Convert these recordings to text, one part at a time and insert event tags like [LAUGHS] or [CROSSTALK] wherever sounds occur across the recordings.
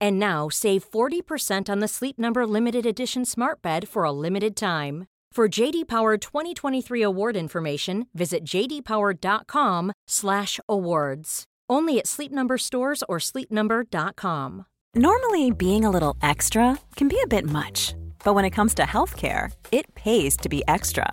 And now save 40% on the Sleep Number limited edition Smart Bed for a limited time. For JD Power 2023 award information, visit jdpower.com/awards. Only at Sleep Number stores or sleepnumber.com. Normally, being a little extra can be a bit much, but when it comes to healthcare, it pays to be extra.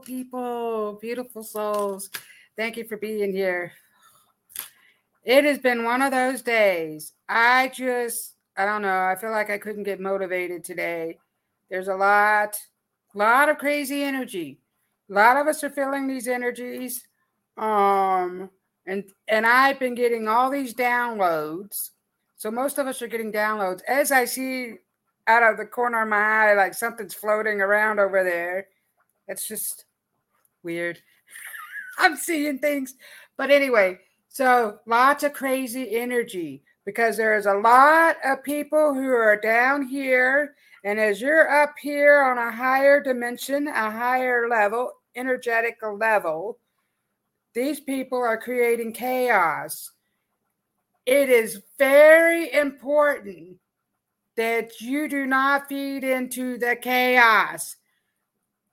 Beautiful people, beautiful souls. Thank you for being here. It has been one of those days. I just, I don't know. I feel like I couldn't get motivated today. There's a lot, lot of crazy energy. A lot of us are feeling these energies. Um, and and I've been getting all these downloads. So most of us are getting downloads. As I see out of the corner of my eye, like something's floating around over there. It's just weird. [LAUGHS] I'm seeing things. But anyway, so lots of crazy energy because there's a lot of people who are down here. And as you're up here on a higher dimension, a higher level, energetic level, these people are creating chaos. It is very important that you do not feed into the chaos.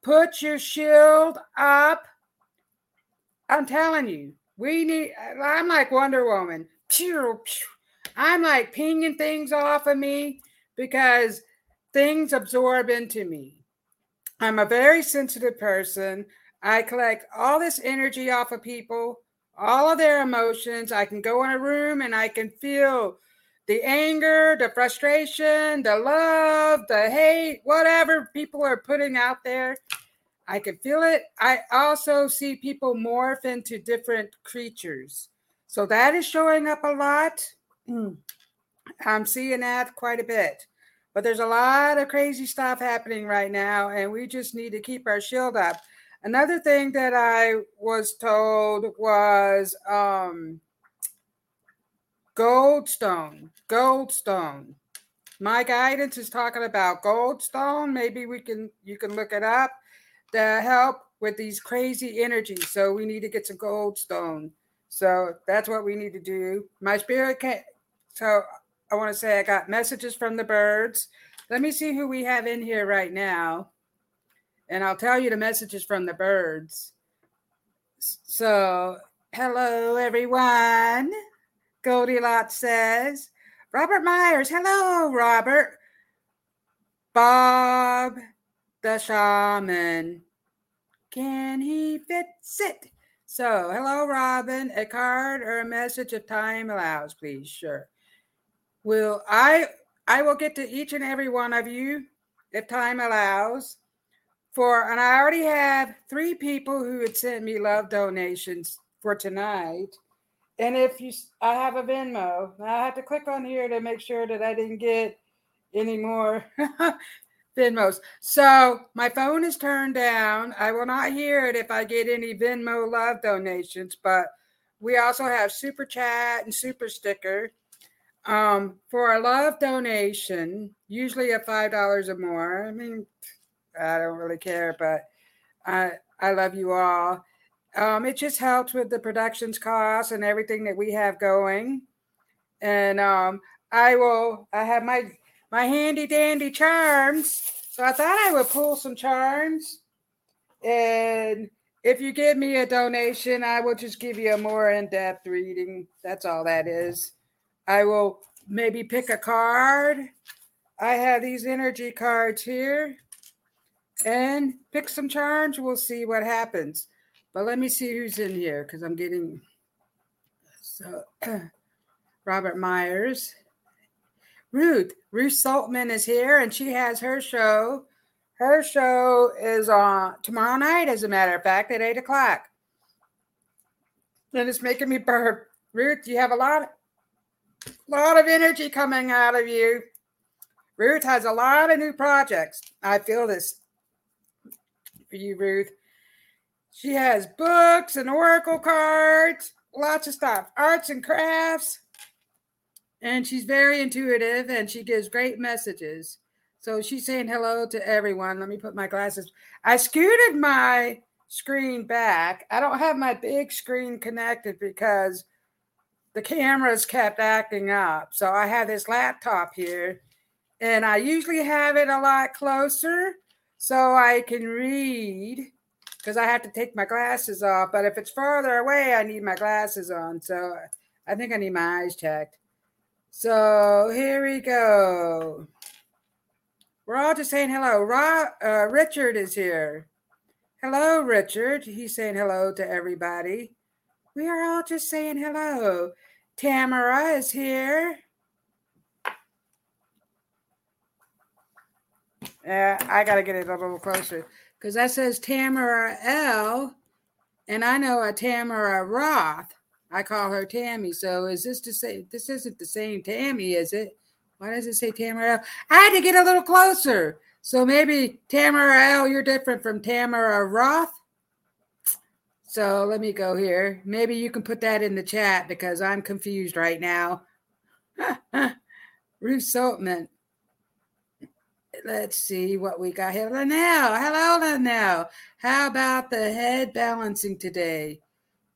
Put your shield up. I'm telling you, we need, I'm like Wonder Woman. I'm like pinging things off of me because things absorb into me. I'm a very sensitive person. I collect all this energy off of people, all of their emotions. I can go in a room and I can feel the anger, the frustration, the love, the hate, whatever people are putting out there. I can feel it. I also see people morph into different creatures. So that is showing up a lot. Hmm. I'm seeing that quite a bit. But there's a lot of crazy stuff happening right now, and we just need to keep our shield up. Another thing that I was told was um, Goldstone, Goldstone. My guidance is talking about Goldstone. Maybe we can you can look it up to help with these crazy energies. So we need to get some Goldstone. So that's what we need to do. My spirit can't. so I want to say I got messages from the birds. Let me see who we have in here right now. And I'll tell you the messages from the birds. So, hello everyone. Goldilocks says. Robert Myers, hello, Robert. Bob the shaman. Can he fix it? So, hello, Robin. A card or a message if time allows, please. Sure. Will I? I will get to each and every one of you if time allows. For and I already have three people who had sent me love donations for tonight. And if you, I have a Venmo. I have to click on here to make sure that I didn't get any more [LAUGHS] Venmos. So my phone is turned down. I will not hear it if I get any Venmo love donations, but we also have super chat and super sticker. Um, for a love donation, usually at five dollars or more. I mean, I don't really care, but I I love you all. Um, it just helps with the productions costs and everything that we have going. And um, I will. I have my my handy dandy charms. So I thought I would pull some charms. And if you give me a donation, I will just give you a more in depth reading. That's all that is. I will maybe pick a card. I have these energy cards here and pick some charms. We'll see what happens. But let me see who's in here because I'm getting so [CLEARS THROAT] Robert Myers. Ruth. Ruth Saltman is here and she has her show. Her show is on tomorrow night, as a matter of fact, at eight o'clock. And it's making me burp. Ruth, you have a lot of lot of energy coming out of you. Ruth has a lot of new projects. I feel this for you, Ruth. She has books and oracle cards, lots of stuff, arts and crafts. And she's very intuitive and she gives great messages. So she's saying hello to everyone. Let me put my glasses. I scooted my screen back. I don't have my big screen connected because the cameras kept acting up. So I have this laptop here and I usually have it a lot closer so I can read because I have to take my glasses off. But if it's farther away, I need my glasses on. So I think I need my eyes checked. So here we go. We're all just saying hello. Uh, Richard is here. Hello, Richard. He's saying hello to everybody. We are all just saying hello. Tamara is here. Yeah, I got to get it a little closer because that says Tamara L. And I know a Tamara Roth. I call her Tammy. So is this to say this isn't the same Tammy, is it? Why does it say Tamara? I had to get a little closer. So maybe Tamara L, you're different from Tamara Roth. So let me go here. Maybe you can put that in the chat because I'm confused right now. [LAUGHS] Ruth Saltman. Let's see what we got here. Linnell. Hello, Linnell. How about the head balancing today?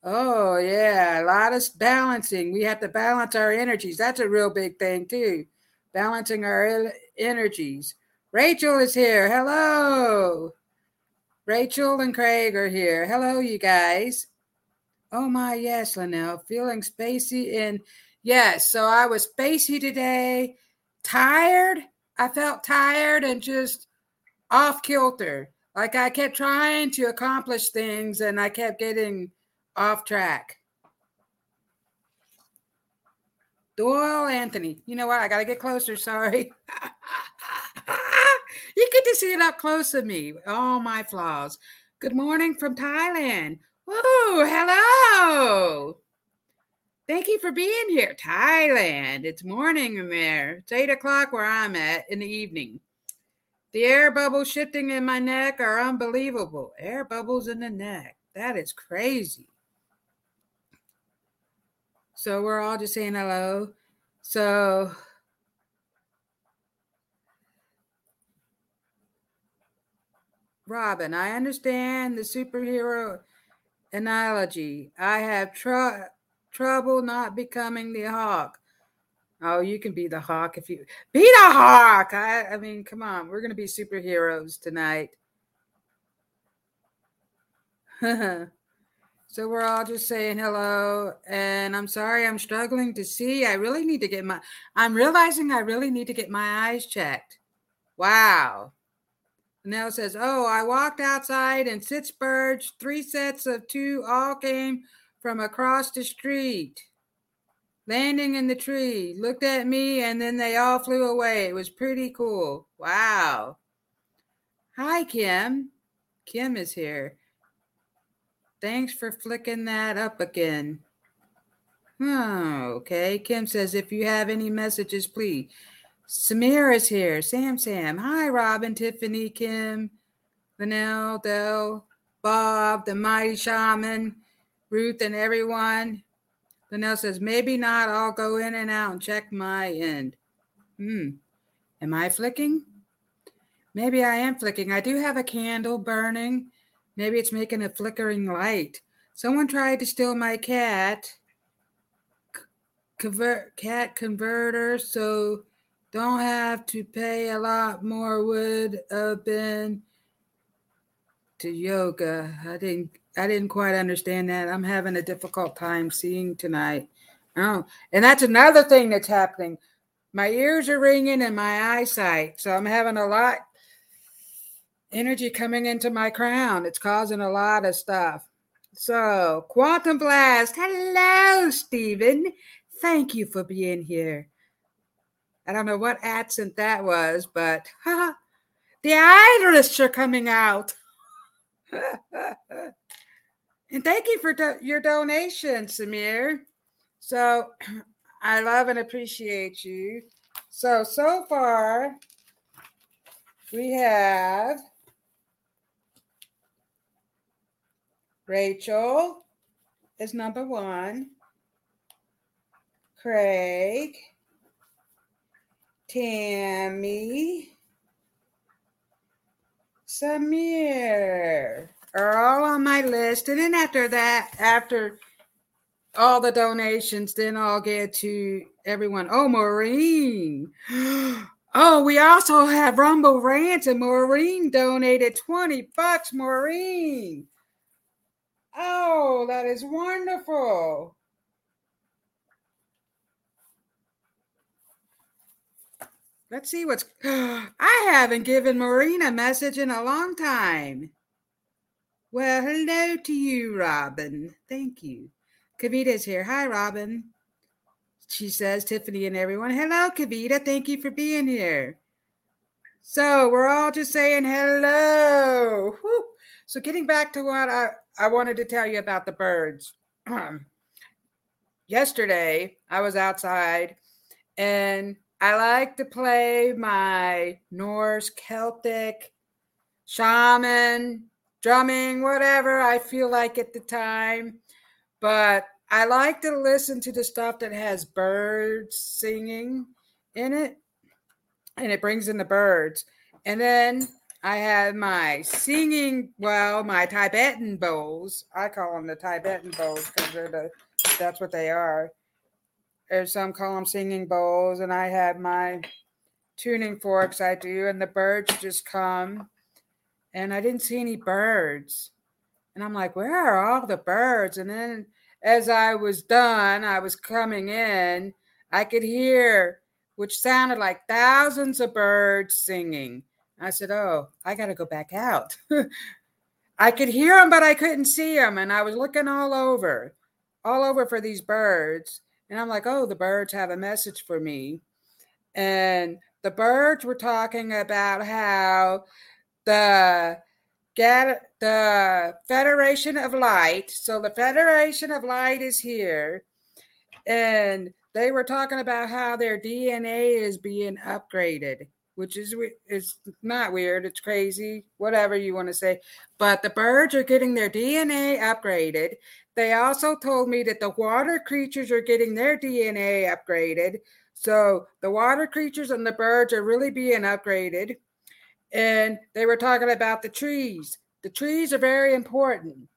Oh, yeah, a lot of balancing. We have to balance our energies. That's a real big thing, too. Balancing our energies. Rachel is here. Hello. Rachel and Craig are here. Hello, you guys. Oh, my, yes, Linnell. Feeling spacey and yes. So I was spacey today, tired. I felt tired and just off kilter. Like I kept trying to accomplish things and I kept getting off track. Doyle Anthony. You know what? I got to get closer. Sorry. [LAUGHS] you get to see it up close of me. All my flaws. Good morning from Thailand. Whoa, hello. Thank you for being here. Thailand. It's morning in there. It's eight o'clock where I'm at in the evening. The air bubbles shifting in my neck are unbelievable. Air bubbles in the neck. That is crazy. So we're all just saying hello. So Robin, I understand the superhero analogy. I have tr- trouble not becoming the hawk. Oh, you can be the hawk if you be the hawk. I, I mean, come on, we're gonna be superheroes tonight. [LAUGHS] So we're all just saying hello. And I'm sorry, I'm struggling to see. I really need to get my, I'm realizing I really need to get my eyes checked. Wow. Nell says, Oh, I walked outside and six birds, three sets of two, all came from across the street, landing in the tree, looked at me, and then they all flew away. It was pretty cool. Wow. Hi, Kim. Kim is here. Thanks for flicking that up again. Oh, okay. Kim says, if you have any messages, please. Samir is here. Sam Sam. Hi, Robin, Tiffany, Kim, Linnell, Dell, Bob, the mighty shaman, Ruth, and everyone. Linnell says, maybe not. I'll go in and out and check my end. Hmm. Am I flicking? Maybe I am flicking. I do have a candle burning. Maybe it's making a flickering light. Someone tried to steal my cat convert cat converter, so don't have to pay a lot more would have been to yoga. I didn't I didn't quite understand that. I'm having a difficult time seeing tonight. Oh, and that's another thing that's happening. My ears are ringing and my eyesight. So I'm having a lot energy coming into my crown. It's causing a lot of stuff. So, Quantum Blast. Hello, Stephen. Thank you for being here. I don't know what accent that was, but [LAUGHS] the Irish are coming out. [LAUGHS] and thank you for do- your donation, Samir. So [CLEARS THROAT] I love and appreciate you. So, so far, we have Rachel is number one, Craig, Tammy, Samir are all on my list. And then after that, after all the donations, then I'll get to everyone. Oh, Maureen. [GASPS] Oh, we also have Rumble Rants, and Maureen donated 20 bucks. Maureen. Oh, that is wonderful. Let's see what's. [GASPS] I haven't given Maureen a message in a long time. Well, hello to you, Robin. Thank you. Kavita's here. Hi, Robin. She says, Tiffany and everyone. Hello, Kavita. Thank you for being here. So we're all just saying hello. Whew. So getting back to what I, I wanted to tell you about the birds. [CLEARS THROAT] Yesterday, I was outside and I like to play my Norse, Celtic, shaman, drumming, whatever I feel like at the time. But I like to listen to the stuff that has birds singing in it, and it brings in the birds. And then I have my singing, well, my Tibetan bowls. I call them the Tibetan bowls because they're the that's what they are or some call them singing bowls, and I have my tuning forks I do, and the birds just come. And I didn't see any birds. And I'm like, where are all the birds? And then as I was done, I was coming in, I could hear, which sounded like thousands of birds singing. I said, oh, I got to go back out. [LAUGHS] I could hear them, but I couldn't see them. And I was looking all over, all over for these birds. And I'm like, oh, the birds have a message for me. And the birds were talking about how the get the Federation of Light. So the Federation of Light is here, and they were talking about how their DNA is being upgraded, which is is not weird. It's crazy, whatever you want to say. But the birds are getting their DNA upgraded, they also told me that the water creatures are getting their DNA upgraded. So the water creatures and the birds are really being upgraded. And they were talking about the trees. The trees are very important.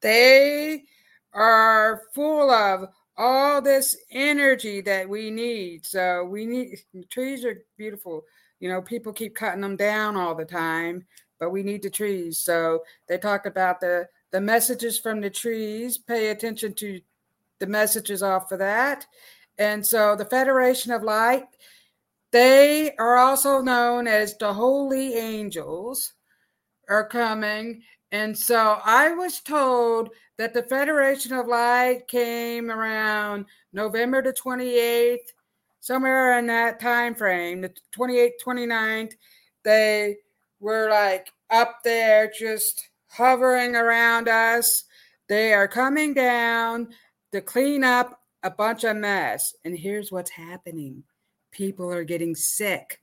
They are full of all this energy that we need. So we need trees are beautiful. You know, people keep cutting them down all the time, but we need the trees. So they talk about the the messages from the trees. Pay attention to the messages off of that. And so the Federation of Light, they are also known as the holy angels are coming and so i was told that the federation of light came around november the 28th somewhere in that time frame the 28th 29th they were like up there just hovering around us. They are coming down to clean up a bunch of mess. And here's what's happening. People are getting sick.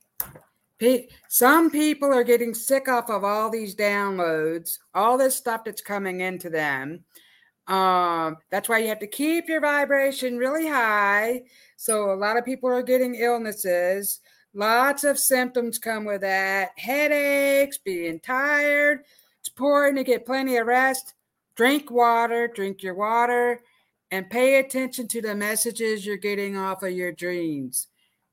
Some people are getting sick off of all these downloads, all this stuff that's coming into them. Um, that's why you have to keep your vibration really high. So a lot of people are getting illnesses. Lots of symptoms come with that headaches, being tired. It's important to get plenty of rest. Drink water, drink your water, and pay attention to the messages you're getting off of your dreams.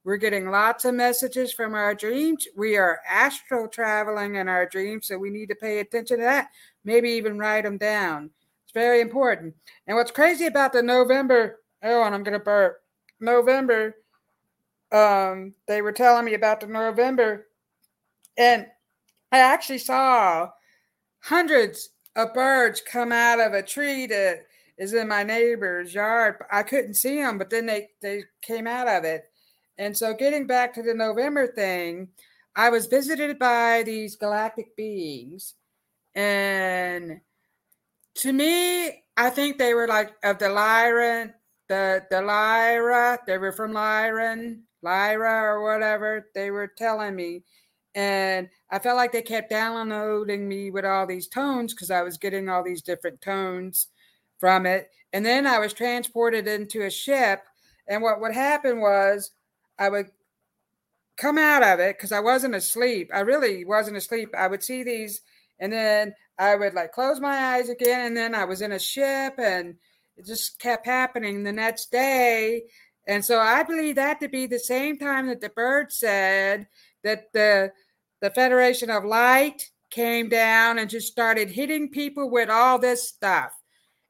We're getting lots of messages from our dreams. We are astral traveling in our dreams, so we need to pay attention to that. Maybe even write them down. It's very important. And what's crazy about the November, oh, and I'm going to burp, November, um, they were telling me about the November, and I actually saw hundreds of birds come out of a tree that is in my neighbor's yard. I couldn't see them, but then they, they came out of it. And so, getting back to the November thing, I was visited by these galactic beings. And to me, I think they were like of the Lyran, the, the Lyra, they were from Lyran, Lyra or whatever. They were telling me. And I felt like they kept downloading me with all these tones because I was getting all these different tones from it. And then I was transported into a ship. And what would happen was I would come out of it because I wasn't asleep. I really wasn't asleep. I would see these, and then I would like close my eyes again, and then I was in a ship, and it just kept happening the next day. And so I believe that to be the same time that the bird said that the the Federation of Light came down and just started hitting people with all this stuff.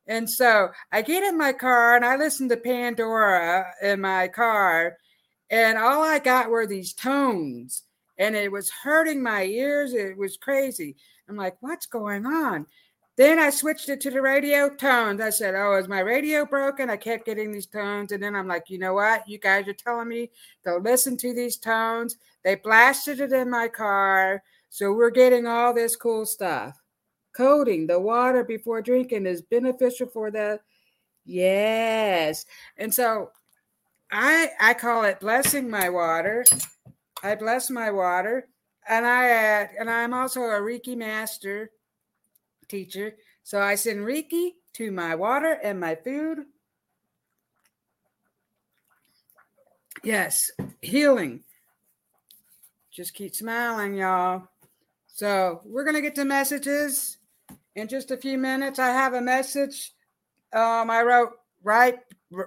And so I get in my car and I listen to Pandora in my car and all I got were these tones, and it was hurting my ears. It was crazy. I'm like, what's going on? Then I switched it to the radio tones. I said, Oh, is my radio broken? I kept getting these tones. And then I'm like, You know what? You guys are telling me to listen to these tones. They blasted it in my car. So we're getting all this cool stuff. Coding the water before drinking is beneficial for the. Yes. And so I I call it blessing my water. I bless my water, and I add, and I'm also a Reiki master teacher. So I send Reiki to my water and my food. Yes, healing. Just keep smiling, y'all. So we're gonna get to messages in just a few minutes. I have a message um, I wrote right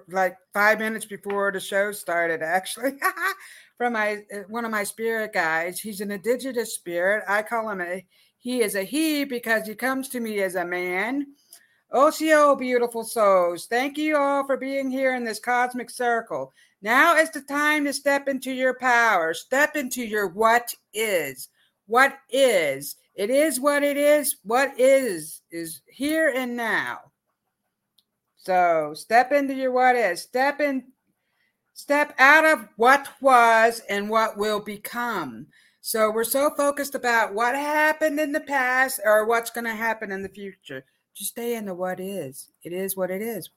like five minutes before the show started, actually, [LAUGHS] from my uh, one of my spirit guides. He's an indigenous spirit. I call him a he is a he because he comes to me as a man. OCO, beautiful souls. Thank you all for being here in this cosmic circle. Now is the time to step into your power. Step into your what is. What is. It is what it is. What is is here and now. So step into your what is. Step in, step out of what was and what will become. So we're so focused about what happened in the past or what's going to happen in the future. Just stay in the what is. It is what it is.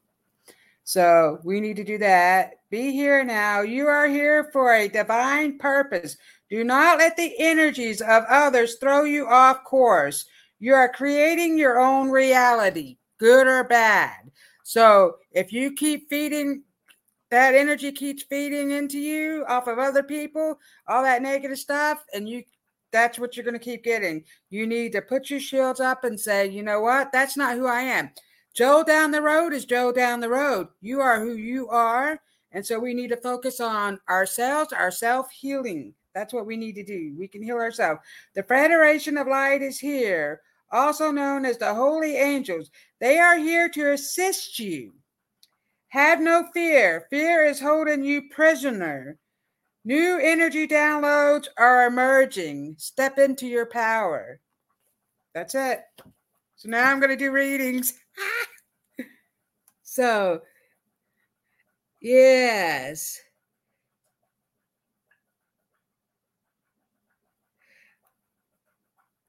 So we need to do that. Be here now. You are here for a divine purpose. Do not let the energies of others throw you off course. You are creating your own reality, good or bad. So if you keep feeding that energy keeps feeding into you off of other people, all that negative stuff, and you that's what you're going to keep getting. You need to put your shields up and say, you know what? That's not who I am. Joe down the road is Joe down the road. You are who you are. And so we need to focus on ourselves, our self healing. That's what we need to do. We can heal ourselves. The Federation of Light is here also known as the holy angels. They are here to assist you. Have no fear. Fear is holding you prisoner. New energy downloads are emerging. Step into your power. That's it. So now I'm going to do readings. [LAUGHS] so, yes.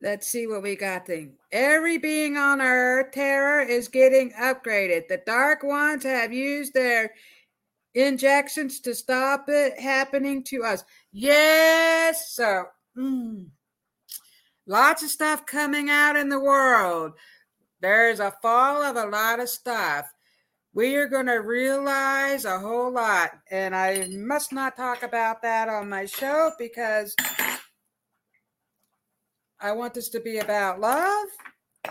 Let's see what we got then. Every being on earth, terror is getting upgraded. The dark ones have used their injections to stop it happening to us. Yes, so mm, lots of stuff coming out in the world. There's a fall of a lot of stuff. We are going to realize a whole lot. And I must not talk about that on my show because I want this to be about love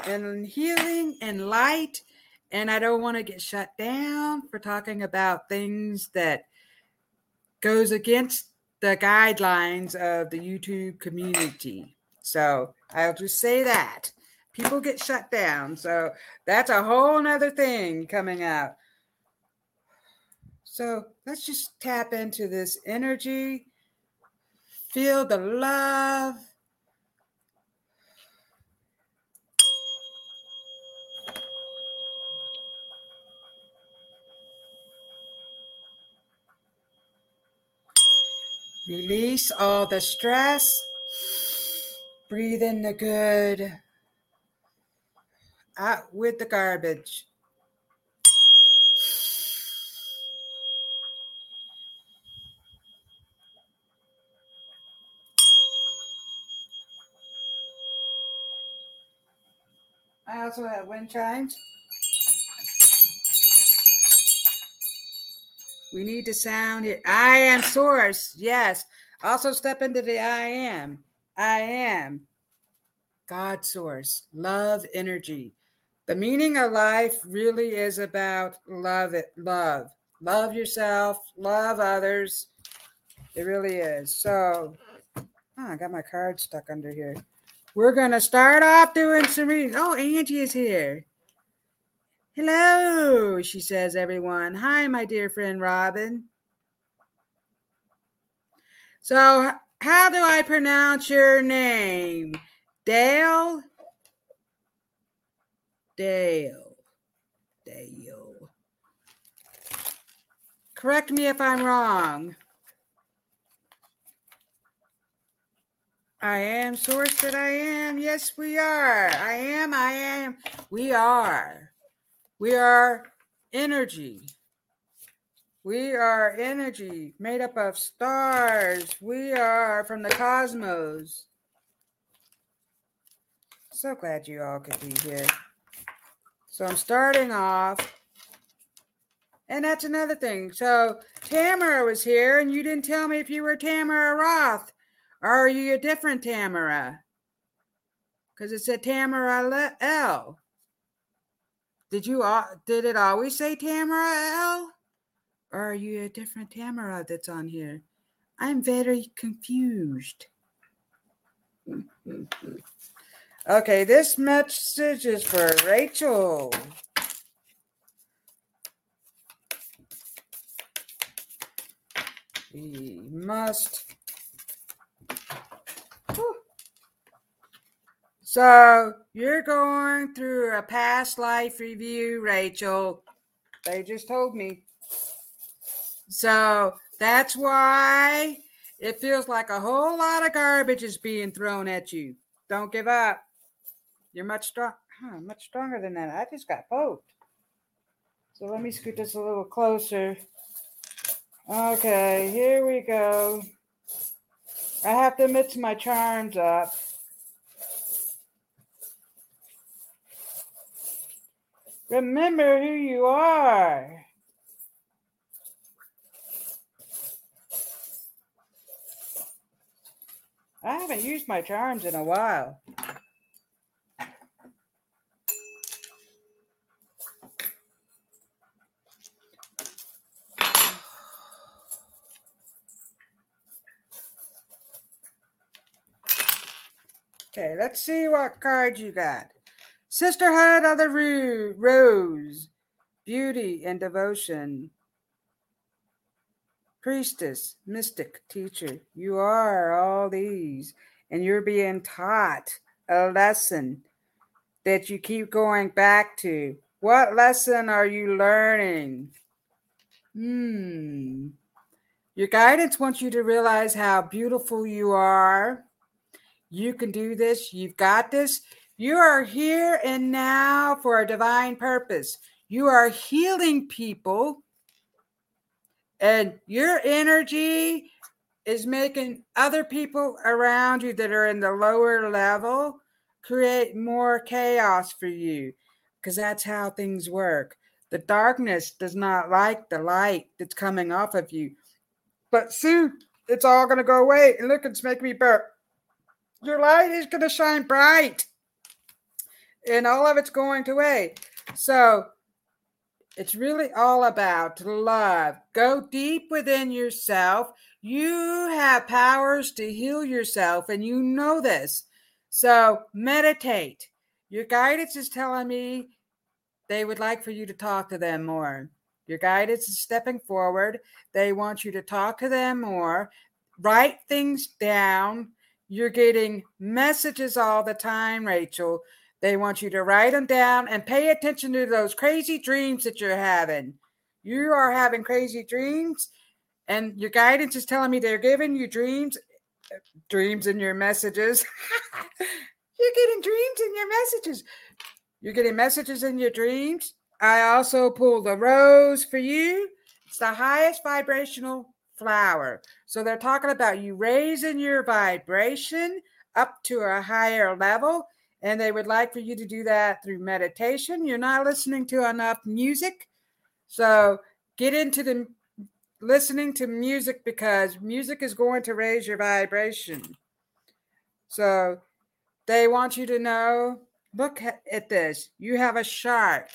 and healing and light. And I don't want to get shut down for talking about things that goes against the guidelines of the YouTube community. So I'll just say that. People get shut down. So that's a whole nother thing coming out. So let's just tap into this energy, feel the love Release all the stress. Breathe in the good. Out with the garbage. I also have wind chimes. We need to sound it. I am source. Yes. Also step into the I am. I am. God source. Love energy. The meaning of life really is about love it. Love. Love yourself. Love others. It really is. So oh, I got my card stuck under here. We're gonna start off doing some readings. Oh, Angie is here. Hello, she says, everyone. Hi, my dear friend Robin. So, how do I pronounce your name? Dale? Dale. Dale. Correct me if I'm wrong. I am source that I am. Yes, we are. I am. I am. We are. We are energy. We are energy made up of stars. We are from the cosmos. So glad you all could be here. So I'm starting off. And that's another thing. So Tamara was here, and you didn't tell me if you were Tamara Roth. Or are you a different Tamara? Because it said Tamara L. Did you did it always say Tamara L? Or are you a different Tamara that's on here? I'm very confused. [LAUGHS] okay, this message is for Rachel. We must So you're going through a past life review, Rachel. They just told me. So that's why it feels like a whole lot of garbage is being thrown at you. Don't give up. You're much strong, huh, much stronger than that. I just got poked. So let me scoot this a little closer. Okay, here we go. I have to mix my charms up. Remember who you are. I haven't used my charms in a while. Okay, let's see what card you got. Sisterhood of the Rose, Beauty and Devotion. priestess, mystic, teacher. You are all these, and you're being taught a lesson that you keep going back to. What lesson are you learning? Hmm. Your guidance wants you to realize how beautiful you are. You can do this. You've got this. You are here and now for a divine purpose. You are healing people, and your energy is making other people around you that are in the lower level create more chaos for you because that's how things work. The darkness does not like the light that's coming off of you. But soon it's all going to go away. And look, it's making me burp. Your light is going to shine bright. And all of it's going away. So it's really all about love. Go deep within yourself. You have powers to heal yourself, and you know this. So meditate. Your guidance is telling me they would like for you to talk to them more. Your guidance is stepping forward. They want you to talk to them more, write things down. You're getting messages all the time, Rachel. They want you to write them down and pay attention to those crazy dreams that you're having. You are having crazy dreams, and your guidance is telling me they're giving you dreams, dreams in your messages. [LAUGHS] you're getting dreams in your messages. You're getting messages in your dreams. I also pulled a rose for you. It's the highest vibrational flower. So they're talking about you raising your vibration up to a higher level. And they would like for you to do that through meditation. You're not listening to enough music. So get into the listening to music because music is going to raise your vibration. So they want you to know look at this. You have a shark.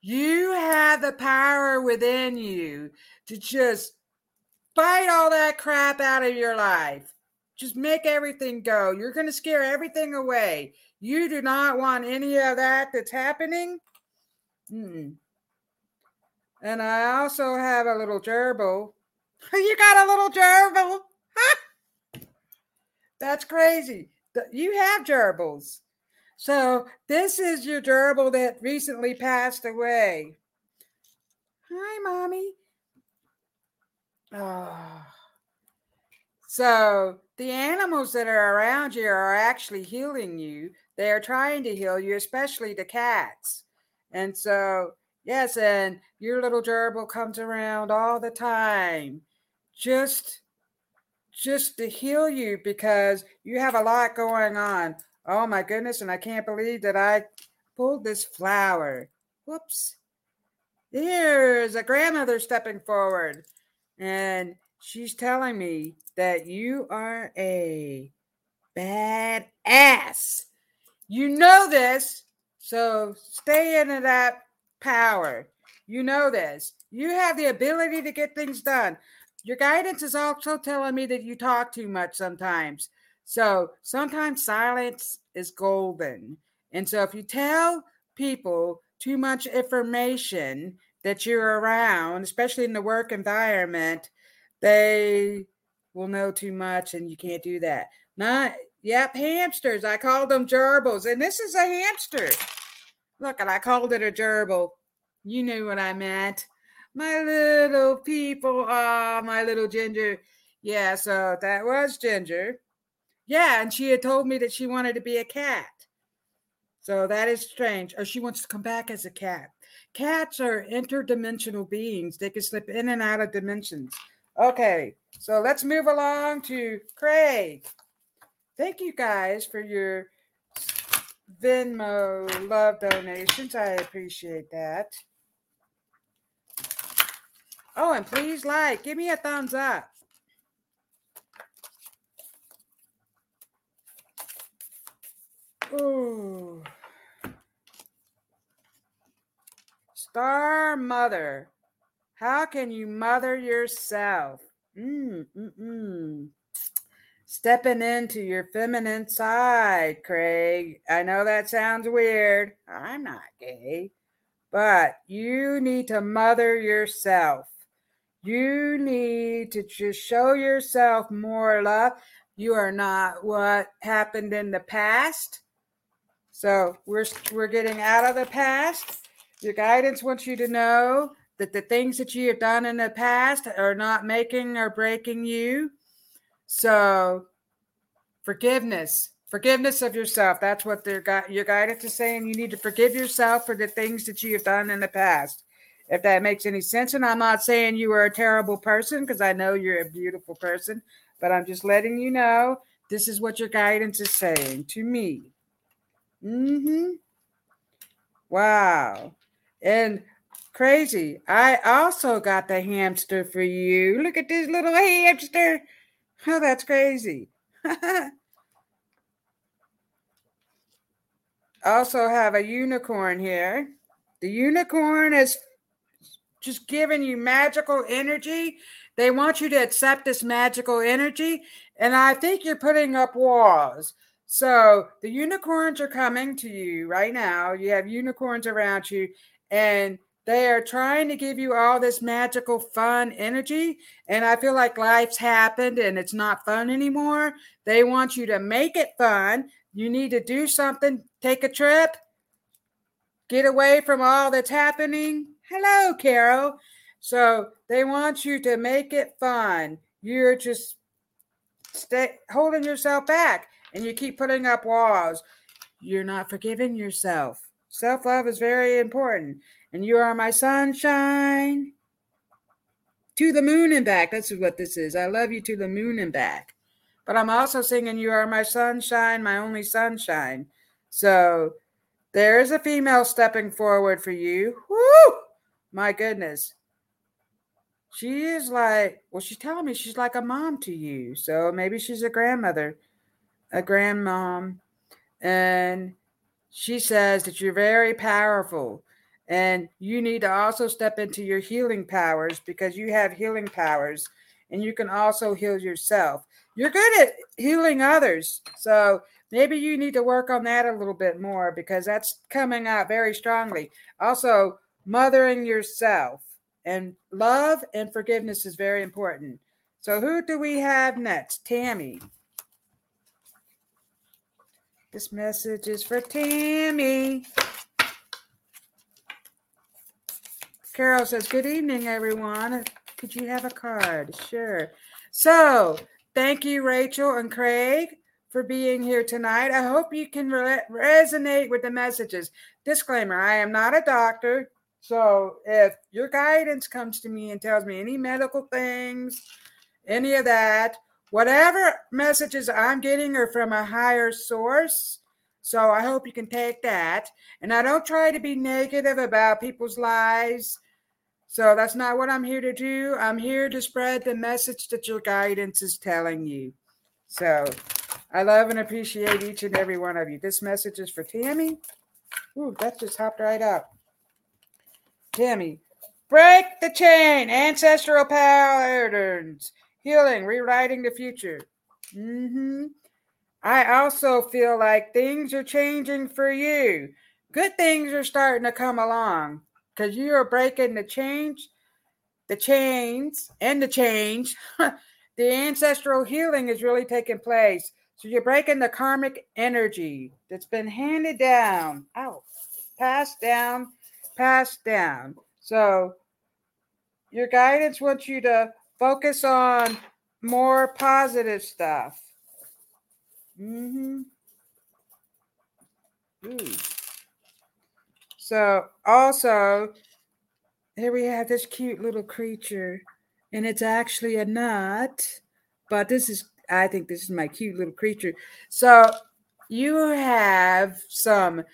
You have the power within you to just fight all that crap out of your life. Just make everything go. You're going to scare everything away. You do not want any of that that's happening. Mm-mm. And I also have a little gerbil. [LAUGHS] you got a little gerbil? [LAUGHS] That's crazy. You have gerbils. So this is your gerbil that recently passed away. Hi, mommy. Oh. So the animals that are around you are actually healing you. They are trying to heal you, especially the cats. And so, yes, and your little gerbil comes around all the time. Just just to heal you because you have a lot going on. Oh my goodness, and I can't believe that I pulled this flower. Whoops. Here's a grandmother stepping forward, and she's telling me that you are a bad ass. You know this, so stay into that power. You know this. You have the ability to get things done. Your guidance is also telling me that you talk too much sometimes. So sometimes silence is golden. And so if you tell people too much information that you're around, especially in the work environment, they will know too much and you can't do that. Not, yep, hamsters. I called them gerbils. And this is a hamster. Look, and I called it a gerbil. You knew what I meant. My little people. Ah, oh, my little ginger. Yeah, so that was Ginger. Yeah, and she had told me that she wanted to be a cat. So that is strange. Or she wants to come back as a cat. Cats are interdimensional beings. They can slip in and out of dimensions. Okay, so let's move along to Craig. Thank you guys for your Venmo love donations. I appreciate that. Oh, and please like, give me a thumbs up. Ooh. Star mother. How can you mother yourself? Mm, mm, mm. Stepping into your feminine side, Craig. I know that sounds weird. I'm not gay, but you need to mother yourself. You need to just show yourself more love. You are not what happened in the past. So we're we're getting out of the past. Your guidance wants you to know that the things that you have done in the past are not making or breaking you. So forgiveness, forgiveness of yourself. That's what their your guidance is saying. You need to forgive yourself for the things that you have done in the past if that makes any sense. And I'm not saying you are a terrible person because I know you're a beautiful person, but I'm just letting you know this is what your guidance is saying to me. Mm-hmm. Wow. And crazy. I also got the hamster for you. Look at this little hamster. Oh, that's crazy. [LAUGHS] also have a unicorn here. The unicorn is just giving you magical energy. They want you to accept this magical energy. And I think you're putting up walls. So the unicorns are coming to you right now. You have unicorns around you, and they are trying to give you all this magical, fun energy. And I feel like life's happened and it's not fun anymore. They want you to make it fun. You need to do something, take a trip, get away from all that's happening, Hello, Carol. So they want you to make it fun. You're just stay holding yourself back and you keep putting up walls. You're not forgiving yourself. Self love is very important. And you are my sunshine to the moon and back. That's what this is. I love you to the moon and back. But I'm also singing, You are my sunshine, my only sunshine. So there is a female stepping forward for you. Woo! My goodness. She is like, well, she's telling me she's like a mom to you. So maybe she's a grandmother, a grandmom. And she says that you're very powerful and you need to also step into your healing powers because you have healing powers and you can also heal yourself. You're good at healing others. So maybe you need to work on that a little bit more because that's coming out very strongly. Also, mothering yourself. And love and forgiveness is very important. So, who do we have next? Tammy. This message is for Tammy. Carol says, Good evening, everyone. Could you have a card? Sure. So, thank you, Rachel and Craig, for being here tonight. I hope you can re- resonate with the messages. Disclaimer I am not a doctor. So if your guidance comes to me and tells me any medical things, any of that, whatever messages I'm getting are from a higher source. So I hope you can take that. And I don't try to be negative about people's lives. So that's not what I'm here to do. I'm here to spread the message that your guidance is telling you. So I love and appreciate each and every one of you. This message is for Tammy. Ooh, that just hopped right up. Tammy, break the chain, ancestral patterns, healing, rewriting the future. Mm-hmm. I also feel like things are changing for you. Good things are starting to come along because you are breaking the change, the chains, and the change. [LAUGHS] the ancestral healing is really taking place. So you're breaking the karmic energy that's been handed down, out, passed down passed down. So your guidance wants you to focus on more positive stuff. Mm-hmm. Ooh. So also, here we have this cute little creature, and it's actually a nut, but this is I think this is my cute little creature. So you have some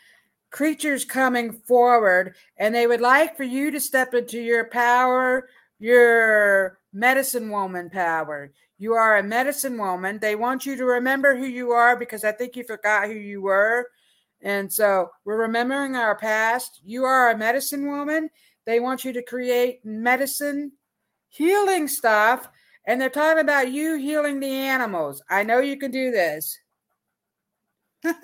creatures coming forward and they would like for you to step into your power, your medicine woman power. You are a medicine woman. They want you to remember who you are because I think you forgot who you were. And so we're remembering our past. You are a medicine woman. They want you to create medicine, healing stuff. And they're talking about you healing the animals. I know you can do this. [LAUGHS]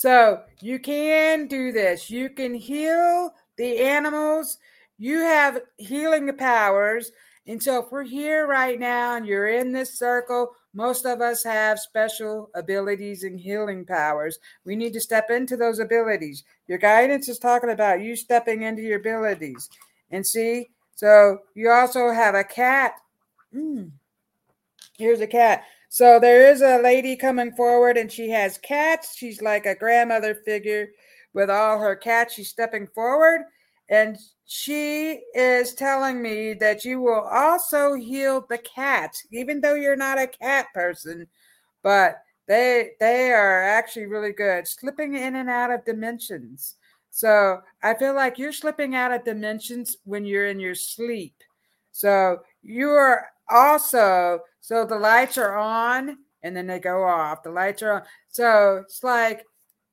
So you can do this. You can heal the animals. You have healing powers, And so, if we're here right now and you're in this circle, most of us have special abilities and healing powers. We need to step into those abilities. Your guidance is talking about you stepping into your abilities. And see, so you also have a cat. Mm. Here's a cat. So there is a lady coming forward and she has cats. She's like a grandmother figure with all her cats. She's stepping forward and she is telling me that you will also heal the cats, even though you're not a cat person, but they they are actually really good, slipping in and out of dimensions. So I feel like you're slipping out of dimensions when you're in your sleep. So you are also so the lights are on and then they go off. The lights are on. So it's like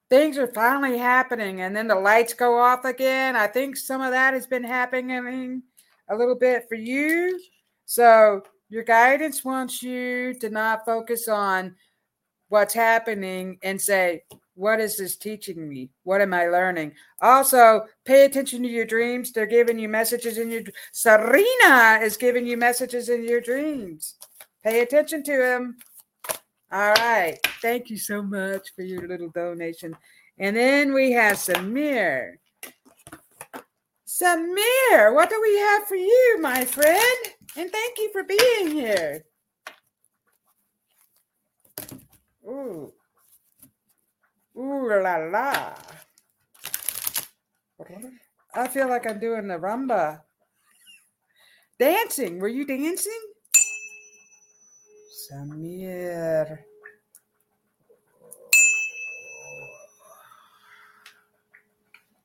things are finally happening and then the lights go off again. I think some of that has been happening a little bit for you. So your guidance wants you to not focus on what's happening and say, what is this teaching me? What am I learning? Also, pay attention to your dreams. They're giving you messages in your Serena is giving you messages in your dreams. Pay attention to them. All right. Thank you so much for your little donation. And then we have Samir. Samir, what do we have for you, my friend? And thank you for being here. Ooh. Ooh la la. I feel like I'm doing the rumba. Dancing. Were you dancing? Samir.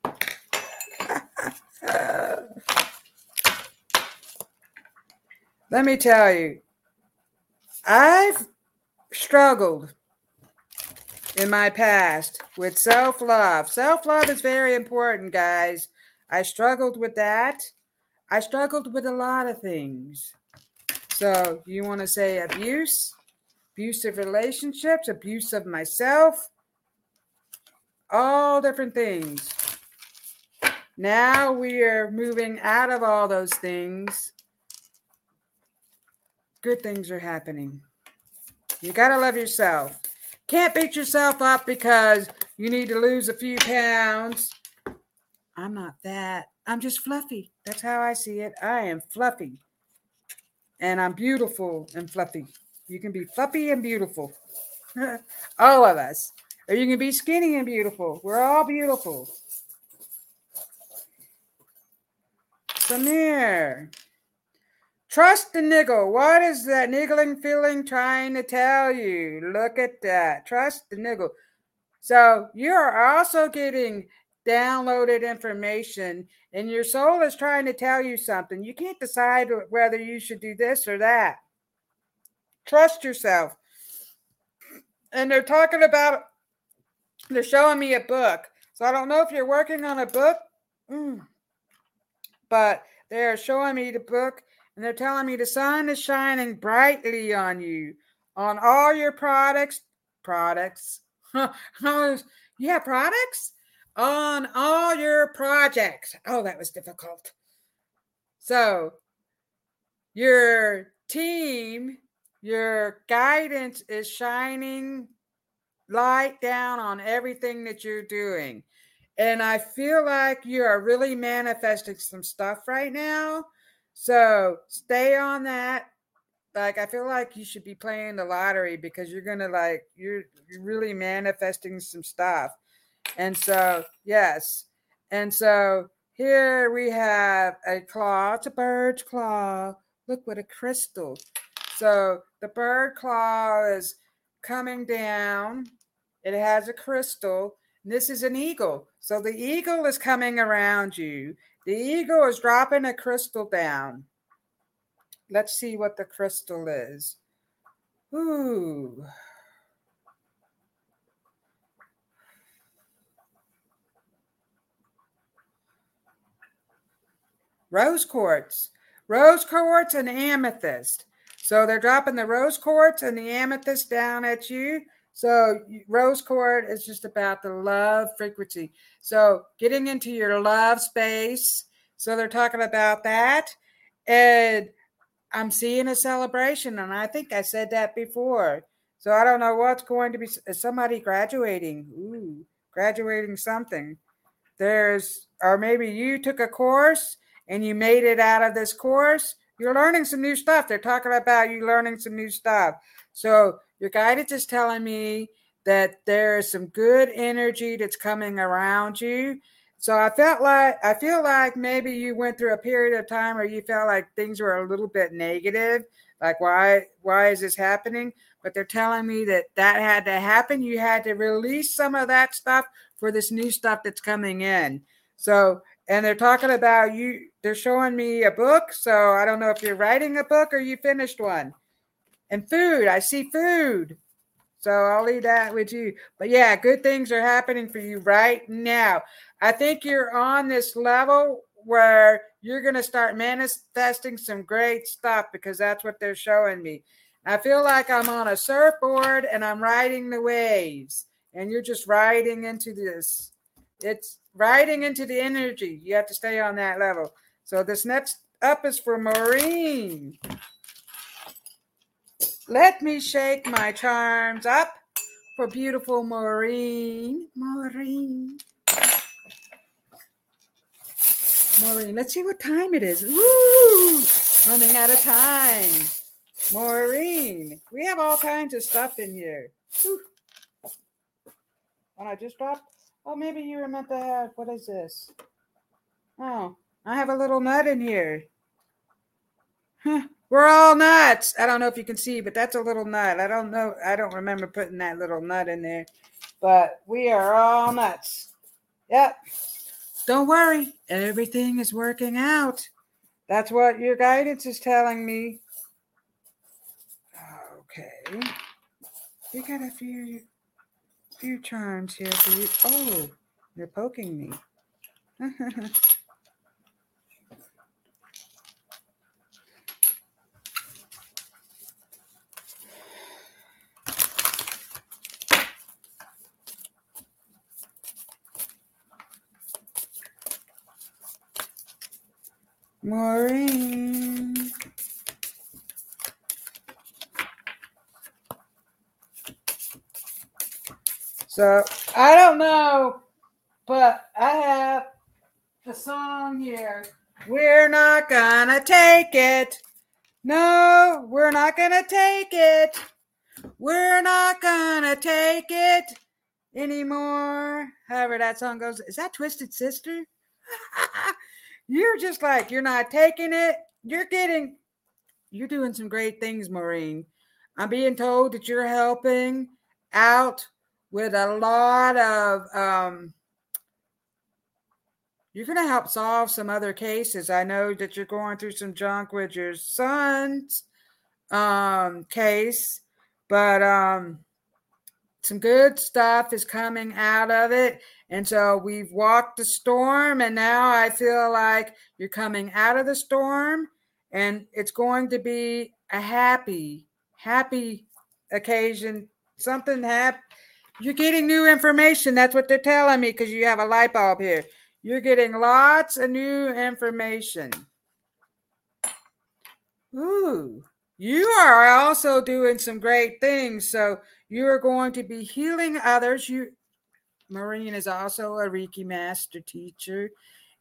[LAUGHS] Let me tell you, I've struggled in my past with self love. Self love is very important, guys. I struggled with that. I struggled with a lot of things. So, you want to say abuse, abusive relationships, abuse of myself, all different things. Now we are moving out of all those things. Good things are happening. You got to love yourself. Can't beat yourself up because you need to lose a few pounds. I'm not that. I'm just fluffy. That's how I see it. I am fluffy and I'm beautiful and fluffy. You can be fluffy and beautiful. [LAUGHS] all of us. Or you can be skinny and beautiful. We're all beautiful. Samir. Trust the niggle. What is that niggling feeling trying to tell you? Look at that. Trust the niggle. So you're also getting downloaded information and your soul is trying to tell you something. You can't decide whether you should do this or that. Trust yourself. And they're talking about, they're showing me a book. So I don't know if you're working on a book, mm. but they're showing me the book and they're telling me the sun is shining brightly on you, on all your products. Products. [LAUGHS] yeah, products? On all your projects. Oh, that was difficult. So, your team, your guidance is shining light down on everything that you're doing. And I feel like you are really manifesting some stuff right now. So stay on that. Like I feel like you should be playing the lottery because you're gonna like you're you're really manifesting some stuff. And so yes. And so here we have a claw. It's a bird's claw. Look what a crystal. So the bird claw is coming down. It has a crystal. This is an eagle. So the eagle is coming around you. The eagle is dropping a crystal down. Let's see what the crystal is. Ooh. Rose quartz. Rose quartz and amethyst. So they're dropping the rose quartz and the amethyst down at you. So rose quartz is just about the love frequency. So getting into your love space. So they're talking about that. And I'm seeing a celebration, and I think I said that before. So I don't know what's going to be. Somebody graduating? Ooh, graduating something. There's, or maybe you took a course and you made it out of this course. You're learning some new stuff. They're talking about you learning some new stuff. So your guidance is telling me that there's some good energy that's coming around you. So I felt like I feel like maybe you went through a period of time where you felt like things were a little bit negative, like why why is this happening? But they're telling me that that had to happen. You had to release some of that stuff for this new stuff that's coming in. So and they're talking about you. They're showing me a book. So I don't know if you're writing a book or you finished one. And food. I see food. So I'll leave that with you. But yeah, good things are happening for you right now. I think you're on this level where you're going to start manifesting some great stuff because that's what they're showing me. I feel like I'm on a surfboard and I'm riding the waves, and you're just riding into this. It's riding into the energy. You have to stay on that level. So this next up is for Maureen. Let me shake my charms up for beautiful Maureen. Maureen. Maureen, let's see what time it is. Woo! Running out of time. Maureen, we have all kinds of stuff in here. And I just dropped. Oh, maybe you were meant to have. What is this? Oh, I have a little nut in here. Huh. We're all nuts. I don't know if you can see, but that's a little nut. I don't know. I don't remember putting that little nut in there, but we are all nuts. Yep. Don't worry. Everything is working out. That's what your guidance is telling me. Okay. We got a few few charms here for you. Oh, you're poking me. [LAUGHS] Maureen. So I don't know, but I have the song here. We're not gonna take it. No, we're not gonna take it. We're not gonna take it anymore. However, that song goes. Is that Twisted Sister? [LAUGHS] you're just like you're not taking it. You're getting you're doing some great things, Maureen. I'm being told that you're helping out with a lot of um you're going to help solve some other cases. I know that you're going through some junk with your son's um case, but um some good stuff is coming out of it. And so we've walked the storm, and now I feel like you're coming out of the storm, and it's going to be a happy, happy occasion. Something happy. You're getting new information. That's what they're telling me because you have a light bulb here. You're getting lots of new information. Ooh, you are also doing some great things. So you are going to be healing others. You, Maureen is also a Reiki master teacher,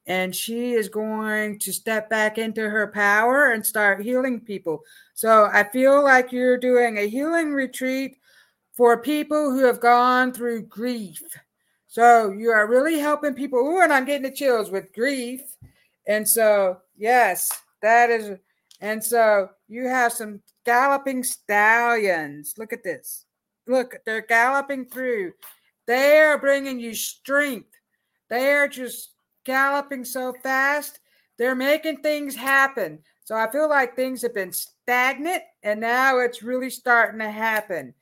and she is going to step back into her power and start healing people. So I feel like you're doing a healing retreat for people who have gone through grief. So you are really helping people. Ooh, and I'm getting the chills with grief. And so, yes, that is. And so you have some galloping stallions. Look at this. Look, they're galloping through. They are bringing you strength. They are just galloping so fast. They're making things happen. So I feel like things have been stagnant and now it's really starting to happen.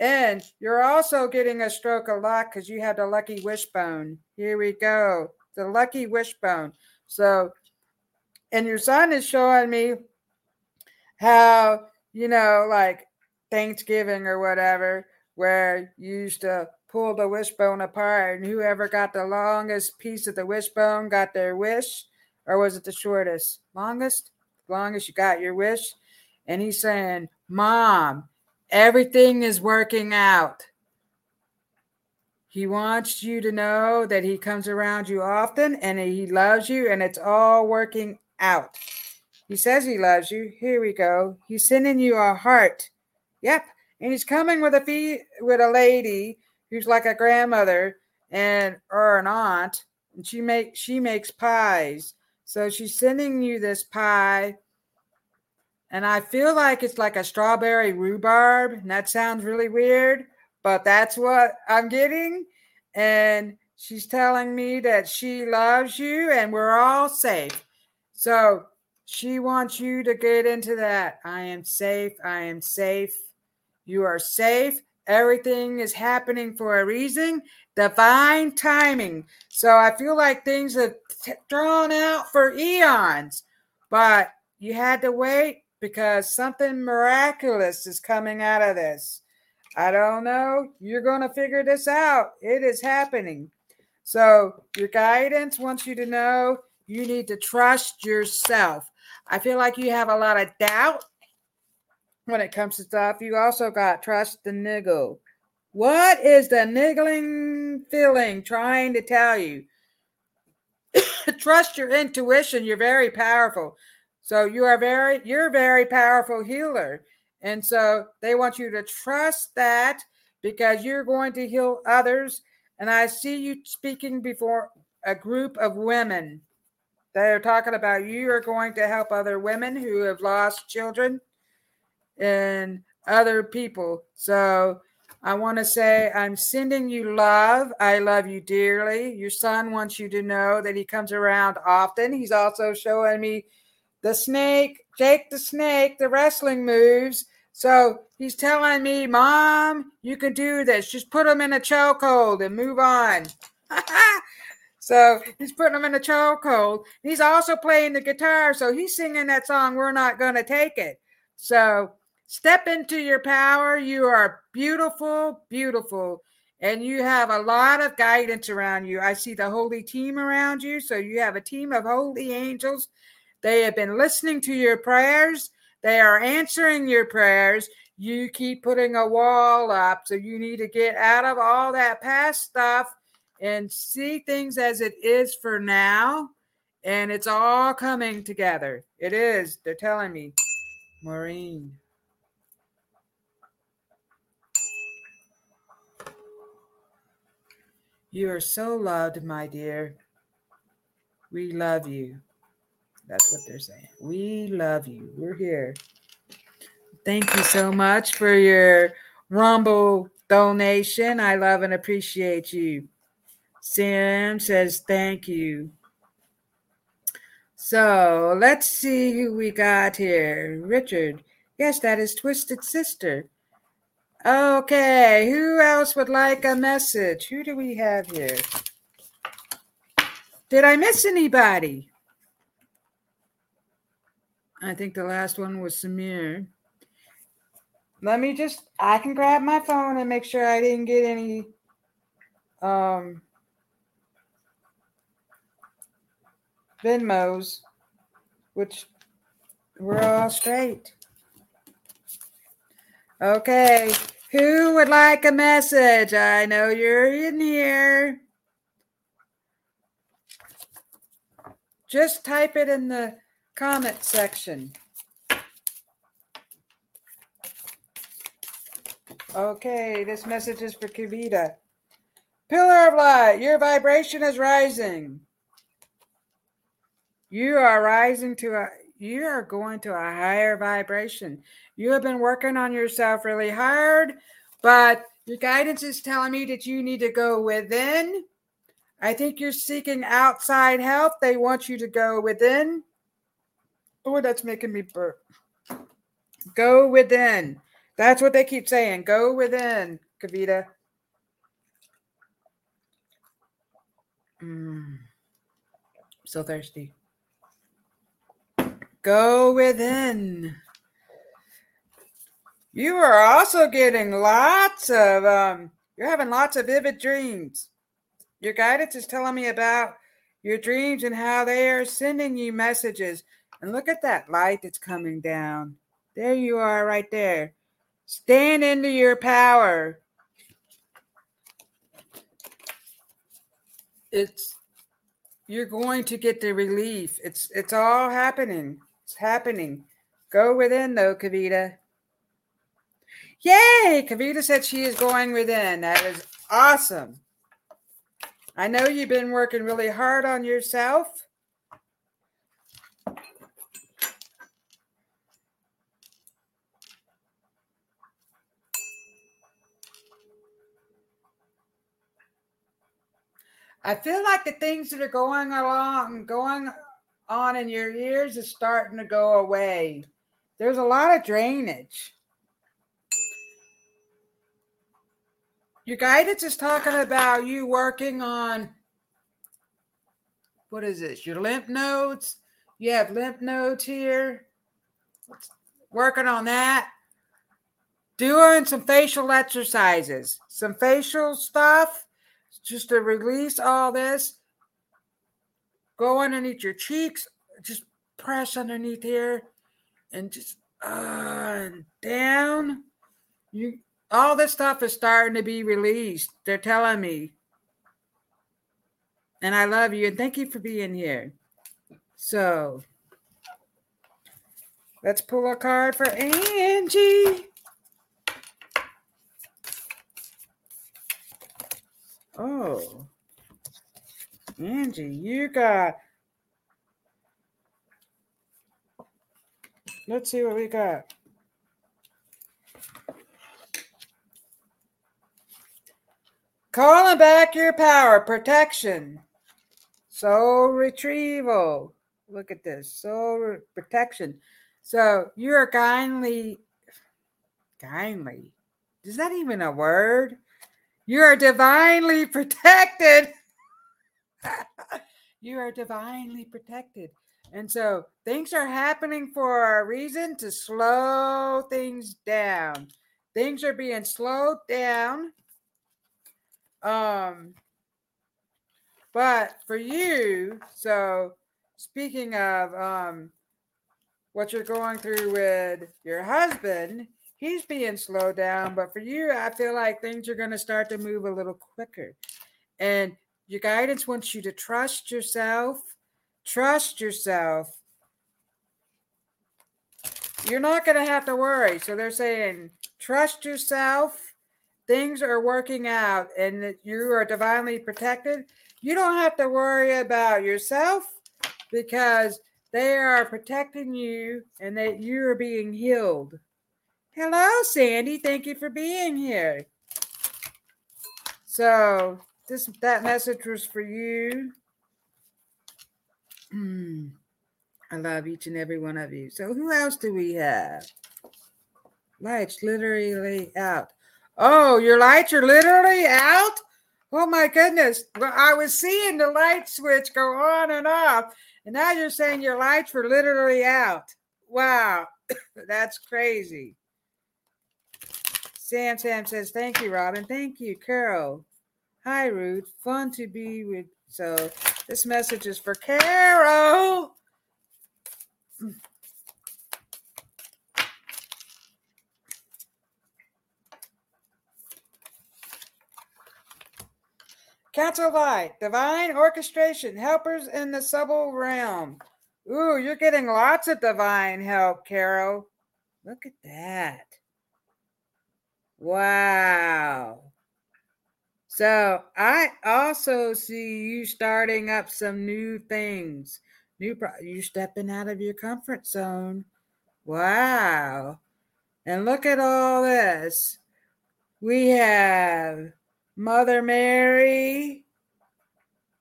And you're also getting a stroke of luck because you had the lucky wishbone. Here we go. The lucky wishbone. So, and your son is showing me how, you know, like Thanksgiving or whatever, where you used to pull the wishbone apart, and whoever got the longest piece of the wishbone got their wish, or was it the shortest? Longest? Longest you got your wish. And he's saying, Mom, everything is working out. He wants you to know that he comes around you often and he loves you and it's all working out. He says he loves you. Here we go. He's sending you a heart. Yep. And he's coming with a fee with a lady who's like a grandmother and or an aunt and she make she makes pies. So she's sending you this pie and I feel like it's like a strawberry rhubarb. And that sounds really weird, but that's what I'm getting. And she's telling me that she loves you and we're all safe. So she wants you to get into that. I am safe. I am safe. You are safe. Everything is happening for a reason, divine timing. So I feel like things have drawn out for eons, but you had to wait because something miraculous is coming out of this. I don't know. You're going to figure this out. It is happening. So, your guidance wants you to know you need to trust yourself. I feel like you have a lot of doubt when it comes to stuff. You also got trust the niggle. What is the niggling feeling trying to tell you? [COUGHS] trust your intuition. You're very powerful. So you are very, you're a very powerful healer. And so they want you to trust that because you're going to heal others. And I see you speaking before a group of women. They're talking about you are going to help other women who have lost children and other people. So I want to say, I'm sending you love. I love you dearly. Your son wants you to know that he comes around often. He's also showing me the snake, Jake the snake, the wrestling moves. So he's telling me, Mom, you can do this. Just put him in a chokehold and move on. [LAUGHS] so he's putting him in a chokehold. He's also playing the guitar. So he's singing that song, We're Not Gonna Take It. So step into your power. You are beautiful, beautiful. And you have a lot of guidance around you. I see the holy team around you. So you have a team of holy angels they have been listening to your prayers. They are answering your prayers. You keep putting a wall up. So you need to get out of all that past stuff and see things as it is for now. And it's all coming together. It is. They're telling me. Maureen. You are so loved, my dear. We love you. That's what they're saying. We love you. We're here. Thank you so much for your Rumble donation. I love and appreciate you. Sam says thank you. So let's see who we got here. Richard. Yes, that is Twisted Sister. Okay, who else would like a message? Who do we have here? Did I miss anybody? I think the last one was Samir. Let me just I can grab my phone and make sure I didn't get any um Venmos, which we're all straight. Okay. Who would like a message? I know you're in here. Just type it in the comment section. Okay, this message is for Kavita. Pillar of light, your vibration is rising. You are rising to a you are going to a higher vibration. You have been working on yourself really hard, but your guidance is telling me that you need to go within. I think you're seeking outside help. They want you to go within. Oh, that's making me burp. Go within. That's what they keep saying. Go within, Kavita. Mm. So thirsty. Go within. You are also getting lots of um you're having lots of vivid dreams. Your guidance is telling me about your dreams and how they are sending you messages And look at that light that's coming down. There you are, right there. Stand into your power. It's you're going to get the relief. It's it's all happening. It's happening. Go within though, Kavita. Yay! Kavita said she is going within. That is awesome. I know you've been working really hard on yourself. I feel like the things that are going along, going on in your ears is starting to go away. There's a lot of drainage. Your guidance is talking about you working on what is this? Your lymph nodes. You have lymph nodes here. Working on that. Doing some facial exercises, some facial stuff just to release all this. Go underneath your cheeks, just press underneath here and just uh, down. You all this stuff is starting to be released. They're telling me. And I love you and thank you for being here. So let's pull a card for Angie. Oh, Angie, you got. Let's see what we got. Calling back your power, protection, soul retrieval. Look at this soul re- protection. So you're kindly, kindly. Is that even a word? You are divinely protected. [LAUGHS] you are divinely protected. And so things are happening for a reason to slow things down. Things are being slowed down um, but for you, so speaking of um, what you're going through with your husband, he's being slowed down. But for you, I feel like things are going to start to move a little quicker. And your guidance wants you to trust yourself. Trust yourself. You're not going to have to worry. So they're saying, trust yourself things are working out and you are divinely protected, you don't have to worry about yourself because they are protecting you and that you are being healed. Hello, Sandy. Thank you for being here. So, this that message was for you. Hmm. I love each and every one of you. So, who else do we have? Lights literally out. Oh, your lights are literally out? Oh my goodness. Well, I was seeing the light switch go on and off, and now you're saying your lights were literally out. Wow, [COUGHS] that's crazy. Sam Sam says, Thank you, Robin. Thank you, Carol. Hi, Ruth. Fun to be with. So, this message is for Carol. Council Light, Divine Orchestration, Helpers in the Subtle Realm. Ooh, you're getting lots of divine help, Carol. Look at that. Wow. So I also see you starting up some new things. New pro- you stepping out of your comfort zone. Wow. And look at all this. We have Mother Mary,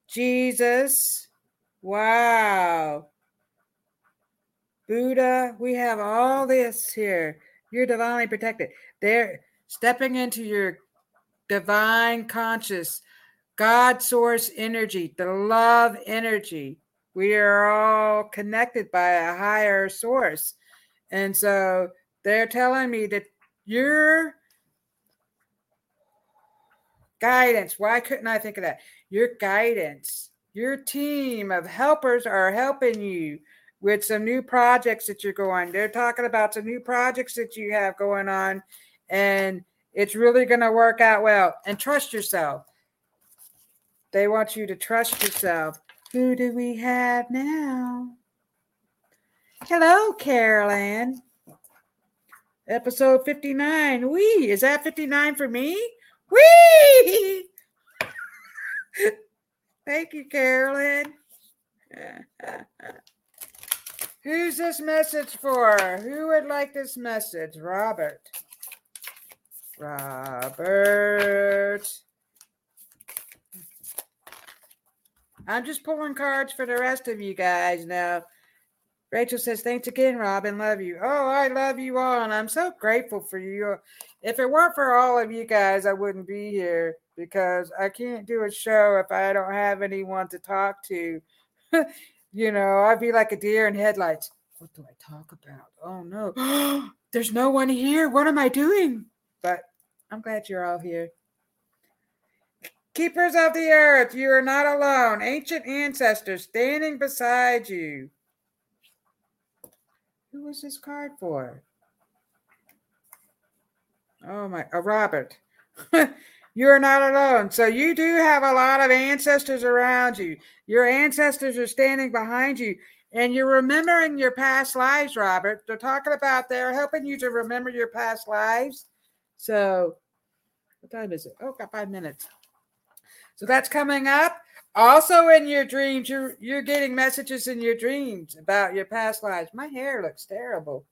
Jesus. Wow. Buddha, we have all this here. You're divinely protected. They're stepping into your divine conscious, God source energy, the love energy. We are all connected by a higher source. And so they're telling me that you're Guidance. Why couldn't I think of that? Your guidance, your team of helpers are helping you. with some new projects that you're going. They're talking about some new projects that you have going on, and it's really going to work out well. And trust yourself. They want you to trust yourself. Who do we have now? Hello, Carolyn. Episode 59. Wee, is that 59 for me? Wee! [LAUGHS] Thank you, Carolyn. [LAUGHS] Who's this message for? Who would like this message? Robert. Robert. I'm just pulling cards for the rest of you guys now. Rachel says, Thanks again, Robin. Love you. Oh, I love you all. And I'm so grateful for you. If it weren't for all of you guys, I wouldn't be here because I can't do a show if I don't have anyone to talk to. [LAUGHS] you know, I'd be like a deer in headlights. What do I talk about? Oh, no. [GASPS] There's no one here. What am I doing? But I'm glad you're all here. Keepers of the earth, you are not alone. Ancient ancestors standing beside you. Who was this card for? Oh my, uh, Robert. [LAUGHS] you are not alone. So you do have a lot of ancestors around you. Your ancestors are standing behind you. And you're remembering your past lives, Robert. They're talking about they're helping you to remember your past lives. So, what time is it? Oh, got five minutes. So that's coming up. Also in your dreams, you're you're getting messages in your dreams about your past lives. My hair looks terrible.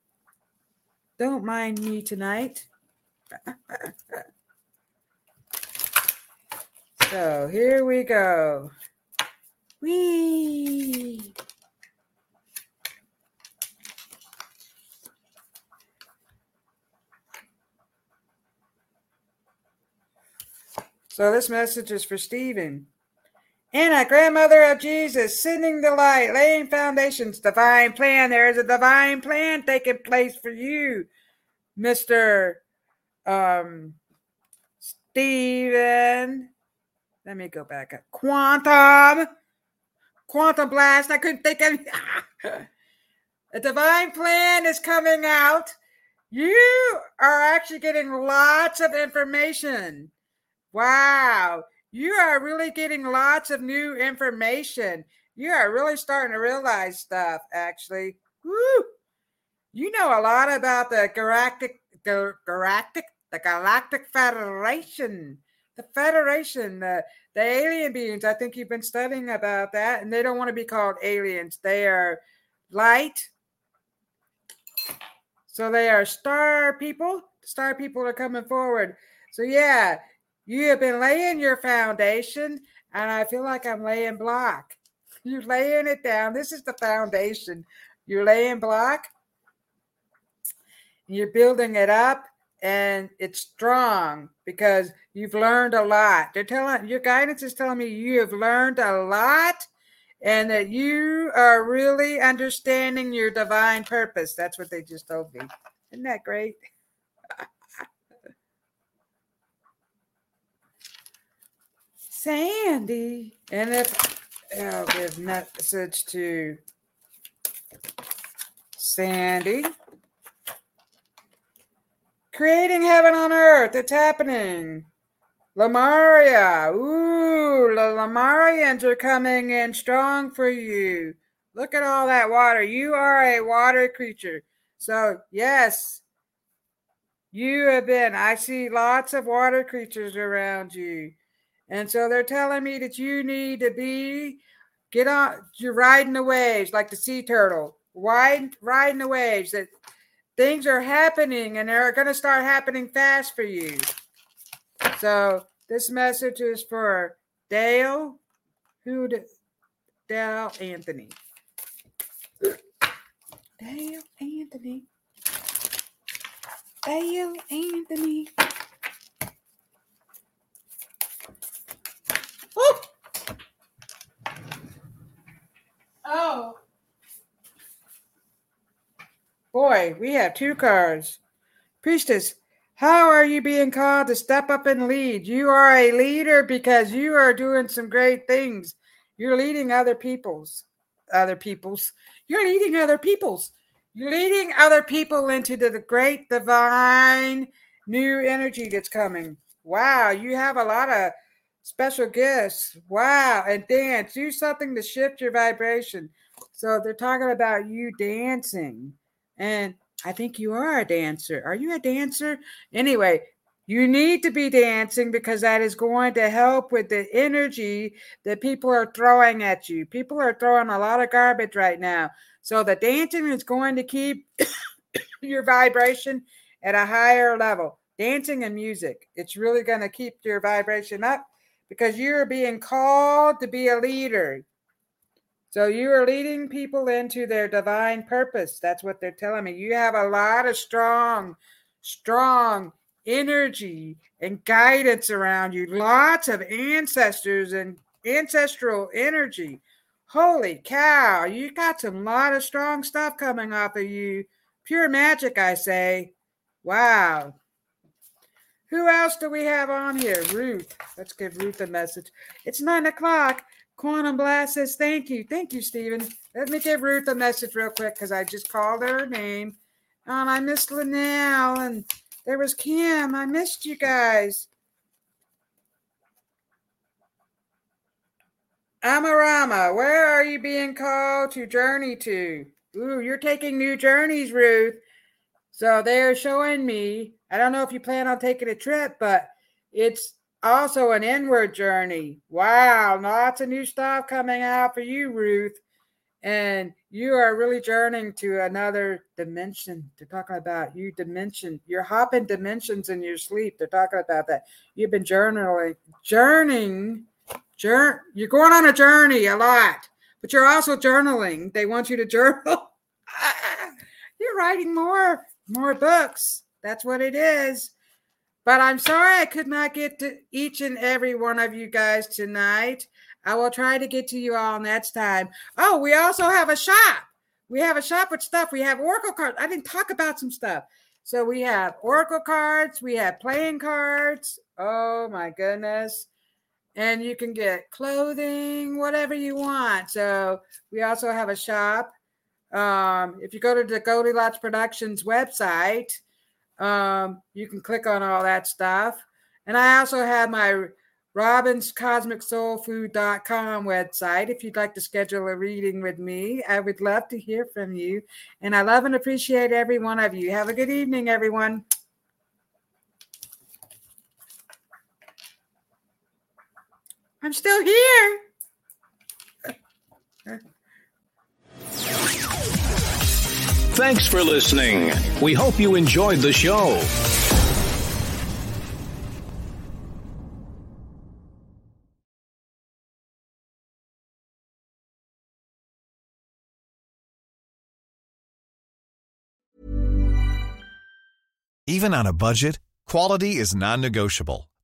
Don't mind me tonight. [LAUGHS] so here we go. Wee. So this message is for Stephen. Anna, grandmother of Jesus, sending the light, laying foundations, divine plan. There is a divine plan taking place for you, Mr. Um, Stephen. Let me go back up. Quantum. Quantum blast. I couldn't think of [LAUGHS] a divine plan is coming out. You are actually getting lots of information Wow. You are really getting lots of new information. You are really starting to realize stuff, actually. Woo! You know a lot about the galactic, the galactic, the Galactic Federation, the Federation, the, the alien beings. I think you've been studying about that, and they don't want to be called aliens. They are light. So they are star people. Star people are coming forward. So yeah, you have been laying your foundation, and I feel like I'm laying block. You're laying it down. This is the foundation. You're laying block. You're building it up, and it's strong because you've learned a lot. They're telling your guidance is telling me you have learned a lot and that you are really understanding your divine purpose. That's what they just told me. Isn't that great? Sandy. And if I'll give message to Sandy. Creating heaven on earth. It's happening. Lemuria. Ooh, the Lemurians are coming in strong for you. Look at all that water. You are a water creature. So, yes, you have been. I see lots of water creatures around you. And so they're telling me that you need to be get on you're riding the waves like the sea turtle, ride, riding the waves that things are happening and they're going to start happening fast for you. So this message is for Dale, who Dale Anthony. Dale Anthony. Dale Anthony. Oh. Boy, we have two cards. Priestess, how are you being called to step up and lead? You are a leader because you are doing some great things. You're leading other people's, other people's. You're leading other people's. You're leading other people into the great divine new energy that's coming. Wow, you have a lot of special gifts. Wow, and dance. Do something to shift your vibration. So they're talking about you dancing. And I think you are a dancer. Are you a dancer? Anyway, you need to be dancing because that is going to help with the energy that people are throwing at you. People are throwing a lot of garbage right now. So the dancing is going to keep [COUGHS] your vibration at a higher level. Dancing and music, it's really going to keep your vibration up because you're being called to be a leader. So you are leading people into their divine purpose. That's what they're telling me. You have a lot of strong, strong energy and guidance around you. Lots of ancestors and ancestral energy. Holy cow, you got some lot of strong stuff coming off of you. Pure magic, I say. Wow. Who else do we have on here? Ruth. Let's give Ruth a message. It's nine o'clock. Quantum Blast says, Thank you. Thank you, Stephen. Let me give Ruth a message real quick because I just called her name. Um, I missed Linnell and there was Kim. I missed you guys. Amarama, where are you being called to journey to? Ooh, you're taking new journeys, Ruth. So they're showing me. I don't know if you plan on taking a trip, but it's also an inward journey. Wow, lots of new stuff coming out for you, Ruth. And you are really journeying to another dimension. They're talking about you dimension. You're hopping dimensions in your sleep. They're talking about that. You've been journaling, journeying, jour- you're going on a journey a lot, but you're also journaling. They want you to journal. [LAUGHS] you're writing more, more books. That's what it is. But I'm sorry I could not get to each and every one of you guys tonight. I will try to get to you all next time. Oh, we also have a shop. We have a shop with stuff. We have Oracle cards. I didn't talk about some stuff. So we have Oracle cards, we have playing cards. Oh my goodness. And you can get clothing, whatever you want. So we also have a shop. Um, if you go to the Goldilocks Productions website, um, you can click on all that stuff. And I also have my robinscosmicsoulfood.com website if you'd like to schedule a reading with me. I would love to hear from you. And I love and appreciate every one of you. Have a good evening, everyone. I'm still here. [LAUGHS] Thanks for listening. We hope you enjoyed the show. Even on a budget, quality is non-negotiable.